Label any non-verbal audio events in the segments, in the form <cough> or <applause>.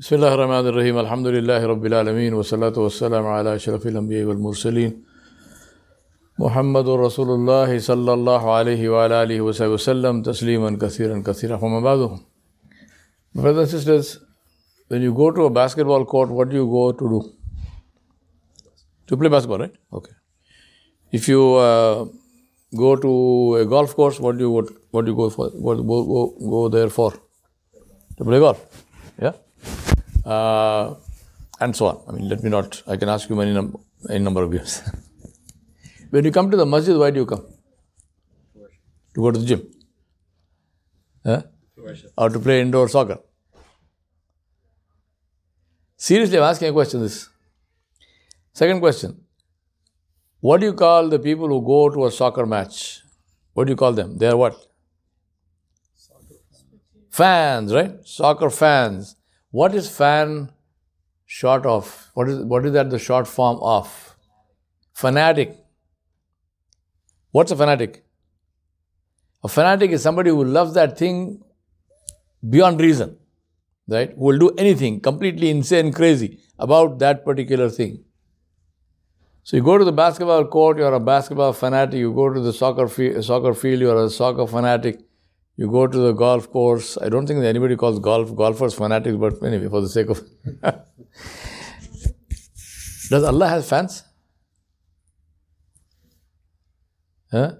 بسم الله الرحمن الرحيم الحمد لله رب العالمين والصلاة والسلام على أشرف الأنبياء والمرسلين محمد رسول الله صلى الله عليه وعلى آله وصحبه وسلم تسليما كثيرا كثيرا فما بعد Brothers and sisters, when you go to a basketball court, what do you go to do? To play basketball, right? Okay. If you uh, go to a golf course, what do you what, what do you go for? What go, go, go there for? To play golf, yeah, uh, and so on. I mean, let me not. I can ask you many num- any number of years. <laughs> when you come to the masjid, why do you come? To go to the gym, huh? or to play indoor soccer. Seriously, I'm asking a question. This second question. What do you call the people who go to a soccer match? What do you call them? They are what? Fans, right? Soccer fans. What is fan short of? What is what is that the short form of? Fanatic. What's a fanatic? A fanatic is somebody who loves that thing beyond reason, right? Who will do anything completely insane, crazy about that particular thing. So you go to the basketball court, you're a basketball fanatic. You go to the soccer, fi- soccer field, you're a soccer fanatic. You go to the golf course. I don't think anybody calls golf golfers fanatics, but anyway, for the sake of. <laughs> Does Allah have fans? Huh?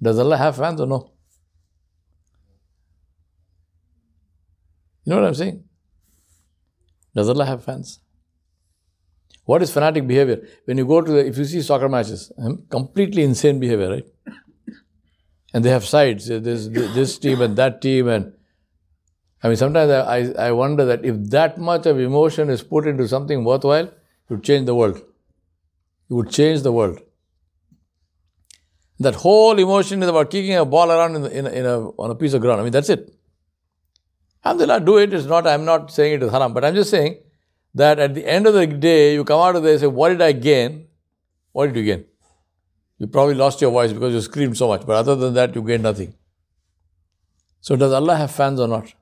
Does Allah have fans or no? You know what I'm saying? Does Allah have fans? What is fanatic behavior? When you go to the, if you see soccer matches, hmm, completely insane behavior, right? And they have sides. There's this team and that team, and I mean, sometimes I, I wonder that if that much of emotion is put into something worthwhile, it would change the world. It would change the world. That whole emotion is about kicking a ball around in, in, in a, on a piece of ground. I mean, that's it. Alhamdulillah, do it. It's not, I'm not saying it is haram, but I'm just saying that at the end of the day, you come out of there and say, What did I gain? What did you gain? You probably lost your voice because you screamed so much, but other than that, you gained nothing. So, does Allah have fans or not?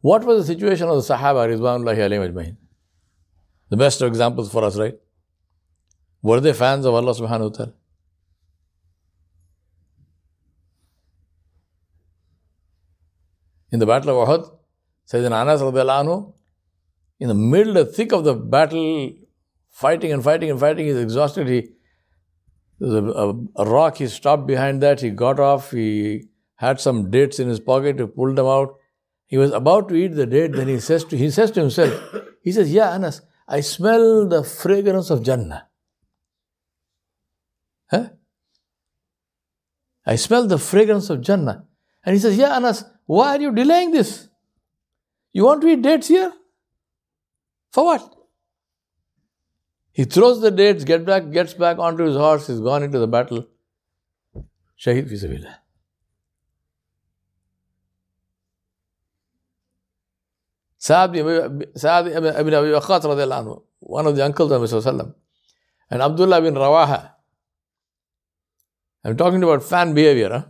What was the situation of the Sahaba, Rizwanullahi alayhi? The best of examples for us, right? Were they fans of Allah subhanahu wa ta'ala? In the Battle of Uhud, Sayyidina Anas anhu, in the middle, the thick of the battle, fighting and fighting and fighting, he's exhausted. He there's a, a, a, rock, he stopped behind that, he got off, he had some dates in his pocket, he pulled them out. He was about to eat the date, then he says to he says to himself, he says, Yeah, Anas, I smell the fragrance of Jannah. Huh? I smell the fragrance of Jannah. And he says, Yeah, Anas, why are you delaying this? You want to eat dates here? For what? He throws the dates, get back, gets back onto his horse, he's gone into the battle. Shaheed fi Sa'ad ibn Abi Waqqas anhu, one of the uncles of Rasulullah and Abdullah bin Rawaha. I'm talking about fan behavior. Huh?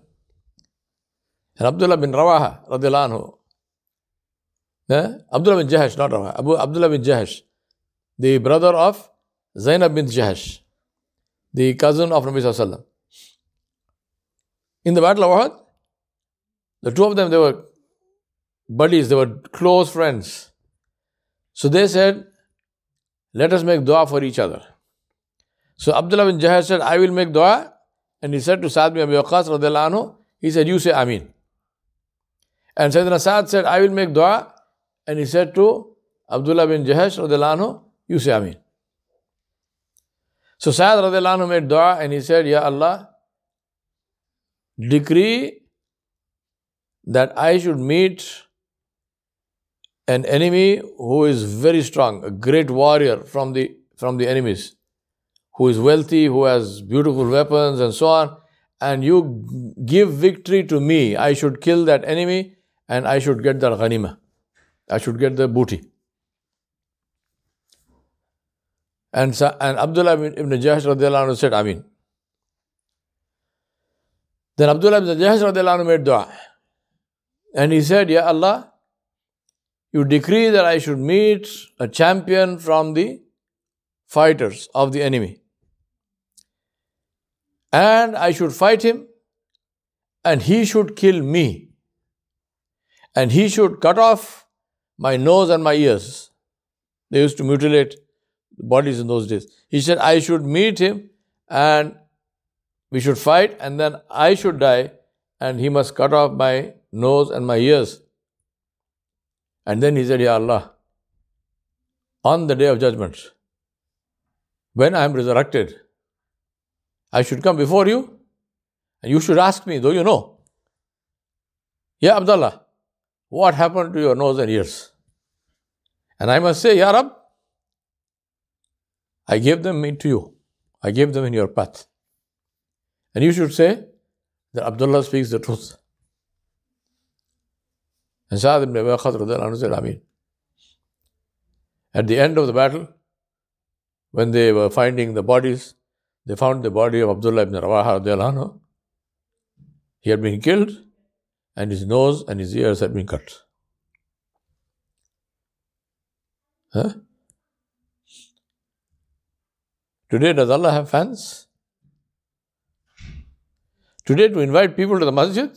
And Abdullah bin Rawaha anhu, yeah? Abdullah bin Jahash, not Rawaha, Abu Abdullah bin Jahash, the brother of Zainab bin Jahash, the cousin of Nabi Sallallahu In the Battle of Uhud, the two of them, they were buddies, they were close friends. So they said, let us make dua for each other. So Abdullah bin Jahash said, I will make dua. And he said to Sa'ad bin Abi Waqqas anhu, he said, you say Ameen. And Sayyidina Sa'ad said, I will make dua. And he said to Abdullah bin Jahash anhu, you say Ameen. So Sa'ad anhu made dua and he said, Ya Allah, decree that I should meet an enemy who is very strong, a great warrior from the from the enemies, who is wealthy, who has beautiful weapons and so on, and you give victory to me. I should kill that enemy and I should get that ghanima. I should get the booty. And, and Abdullah ibn Jahash said, Amin. Then Abdullah ibn Jahash made dua. And he said, Ya Allah, you decree that I should meet a champion from the fighters of the enemy. And I should fight him, and he should kill me. And he should cut off my nose and my ears. They used to mutilate bodies in those days. He said, I should meet him and we should fight, and then I should die, and he must cut off my nose and my ears. And then he said, Ya Allah, on the day of judgment, when I am resurrected, I should come before you and you should ask me, though you know, Ya Abdullah, what happened to your nose and ears? And I must say, Ya Rab, I gave them into you. I gave them in your path. And you should say that Abdullah speaks the truth. And Sa'ad ibn Abi said. At the end of the battle, when they were finding the bodies, they found the body of Abdullah ibn Rawaha. He had been killed, and his nose and his ears had been cut. Huh? Today, does Allah have fans? Today, to invite people to the masjid,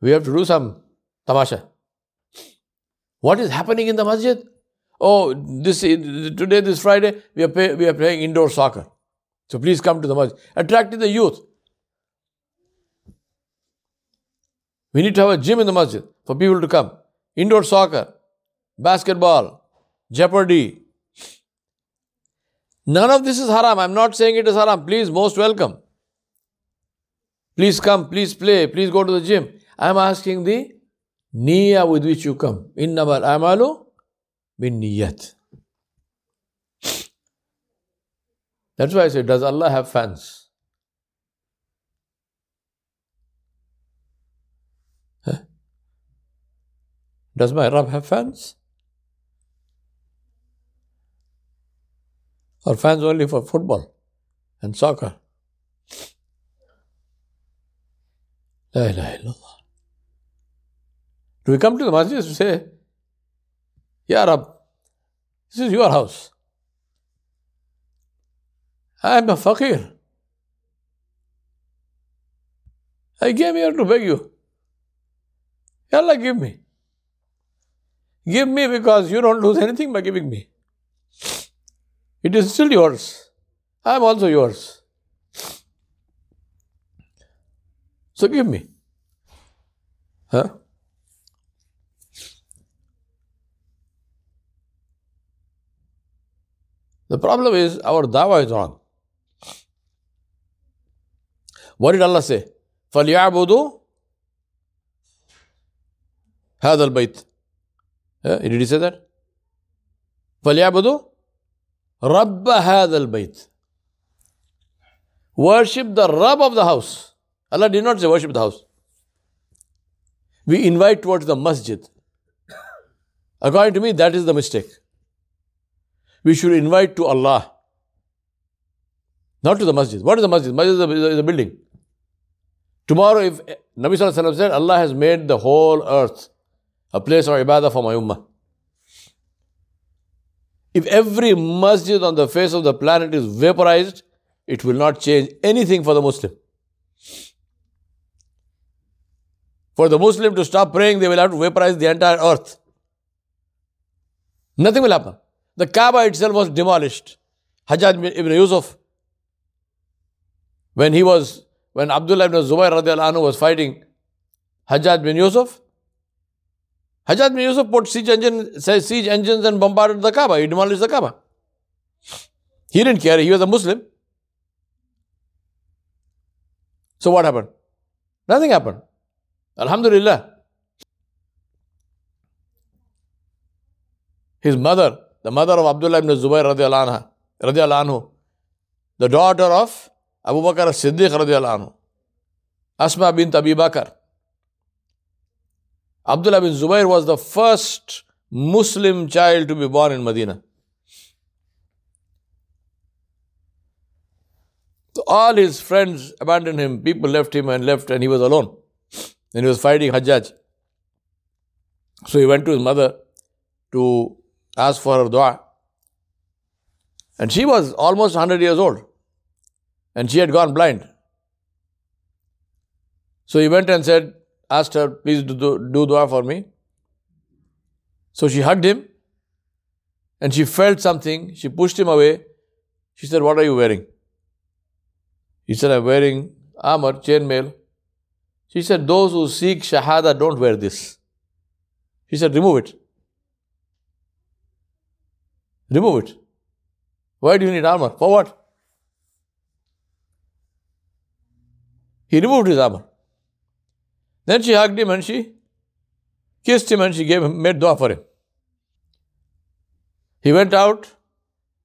we have to do some tamasha. What is happening in the masjid? Oh, this today, this Friday, we are, pay, we are playing indoor soccer. So please come to the masjid. Attracting the youth. We need to have a gym in the masjid for people to come. Indoor soccer, basketball, jeopardy. None of this is haram. I'm not saying it is haram. Please, most welcome. Please come, please play, please go to the gym. I'm asking the niya with which you come. Innamal amalu bin niyat. That's why I say, does Allah have fans? Huh? Does my Rabb have fans? Or fans only for football and soccer? La ilaha illallah. Do we come to the masjid to say, Ya Rab, this is your house. I am a fakir. I came here to beg you. Allah, give me. Give me because you don't lose anything by giving me. It is still yours. I am also yours. So give me. Huh? The problem is our dawah is wrong. What did Allah say? فَلْيَعْبُدُوا هذا البيت. Yeah, did he say that? فَلْيَعْبُدُوا Rabba hadal bayt. Worship the Rabb of the house. Allah did not say worship the house. We invite towards the masjid. According to me, that is the mistake. We should invite to Allah, not to the masjid. What is the masjid? Masjid is a, building. Tomorrow, if Nabi Sallallahu Alaihi Wasallam said, Allah has made the whole earth a place of ibadah for my ummah. If every masjid on the face of the planet is vaporized, it will not change anything for the Muslim. For the Muslim to stop praying, they will have to vaporize the entire earth. Nothing will happen. The Kaaba itself was demolished. Hajjaj ibn Yusuf, when he was, when Abdullah ibn Zubayr anhu was fighting Hajjaj bin Yusuf, Hajjaj bin Yusuf put siege, engine, siege engines and bombarded the Kaaba. He demolished the Kaaba. He didn't care. He was a Muslim. So what happened? Nothing happened. Alhamdulillah. His mother, the mother of Abdullah ibn Zubayr radiallahu anhu, the daughter of Abu Bakr as-Siddiq radiallahu anhu, Asma bint Abi Bakr. Abdullah bin Zubayr was the first Muslim child to be born in Medina. So all his friends abandoned him, people left him and left, and he was alone. Then he was fighting Hajjaj. So he went to his mother to ask for her dua. And she was almost 100 years old. And she had gone blind. So he went and said, asked her, please do, do dua for me. So she hugged him and she felt something. She pushed him away. She said, What are you wearing? He said, I'm wearing armor, chainmail. She said, Those who seek Shahada don't wear this. He said, Remove it. Remove it. Why do you need armor? For what? He removed his armor. Then she hugged him and she kissed him and she gave him, made dua for him. He went out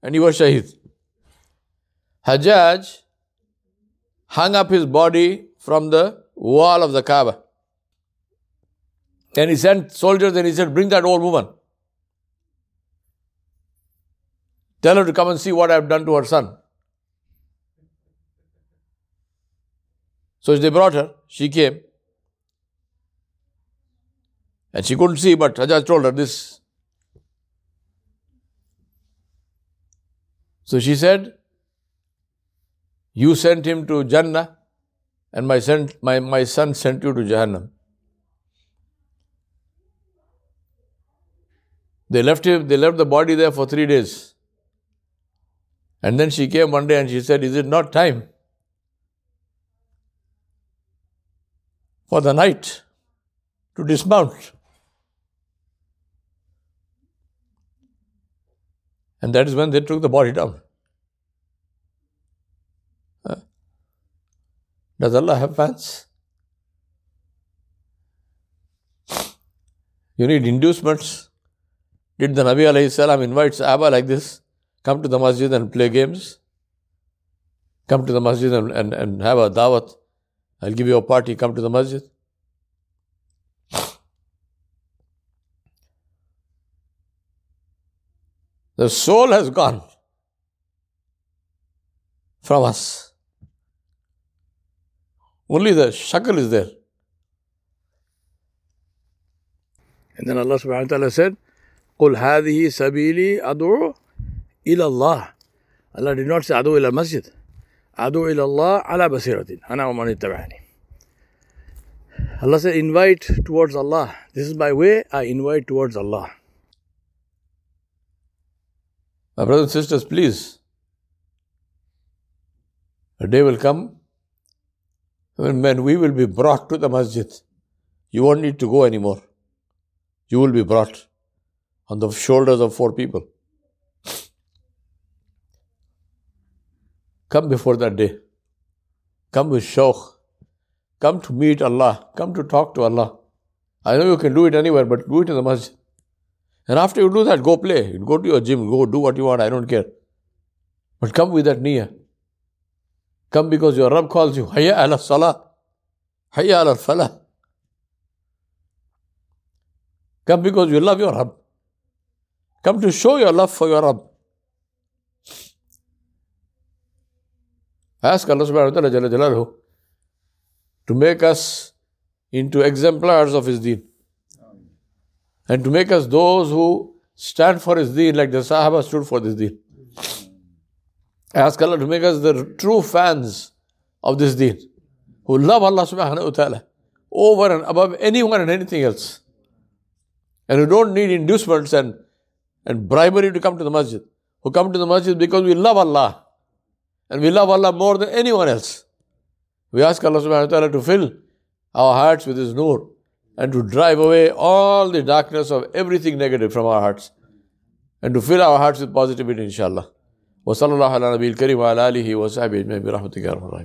and he was shaheed. Hajjaj hung up his body from the wall of the Kaaba. Then he sent soldiers and he said, Bring that old woman. Tell her to come and see what I have done to her son. So they brought her, she came. And she couldn't see, but Hajjaj told her this. So she said, You sent him to Jannah, and my son, my, my son sent you to Jahannam. They left him, they left the body there for three days. And then she came one day and she said, Is it not time for the knight to dismount? And that is when they took the body down. Does Allah have fans? You need inducements. Did the Nabi alayhi salam invite Sahaba like this? Come to the masjid and play games? Come to the masjid and, and, and have a dawat. I'll give you a party, come to the masjid. The soul has gone from us. Only the shakal is there. And then Allah subhanahu wa ta'ala said, قُلْ هَذِهِ سَبِيلِي أَدْعُو إِلَى اللَّهِ Allah did not say أَدْعُو إِلَى الْمَسْجِدِ أَدْعُو إِلَى اللَّهِ عَلَى بَصِيرَةٍ أَنَا وَمَنِ اتَّبَعَنِي Allah said, invite towards Allah. This is my way, I invite towards Allah. My brothers and sisters, please. A day will come when, when we will be brought to the masjid. You won't need to go anymore. You will be brought on the shoulders of four people. Come before that day. Come with shawq. Come to meet Allah. Come to talk to Allah. I know you can do it anywhere, but do it in the masjid. And after you do that, go play. Go to your gym, go do what you want, I don't care. But come with that niyyah. Come because your Rabb calls you. Hayya ala salah. Hayya ala falah. Come because you love your Rabb. Come to show your love for your Rabb. Ask Allah subhanahu wa ta'ala to make us into exemplars of His deen and to make us those who stand for His deen like the Sahaba stood for this deen. I ask Allah to make us the true fans of this deen, who love Allah subhanahu wa ta'ala over and above anyone and anything else, and who don't need inducements and, and bribery to come to the masjid, who come to the masjid because we love Allah, and we love Allah more than anyone else. We ask Allah subhanahu wa ta'ala to fill our hearts with His nur and to drive away all the darkness of everything negative from our hearts and to fill our hearts with positivity inshallah. وصلى الله على نبي الكريم وعلى آله وصحبه أجمعين برحمتك يا رب الراحمين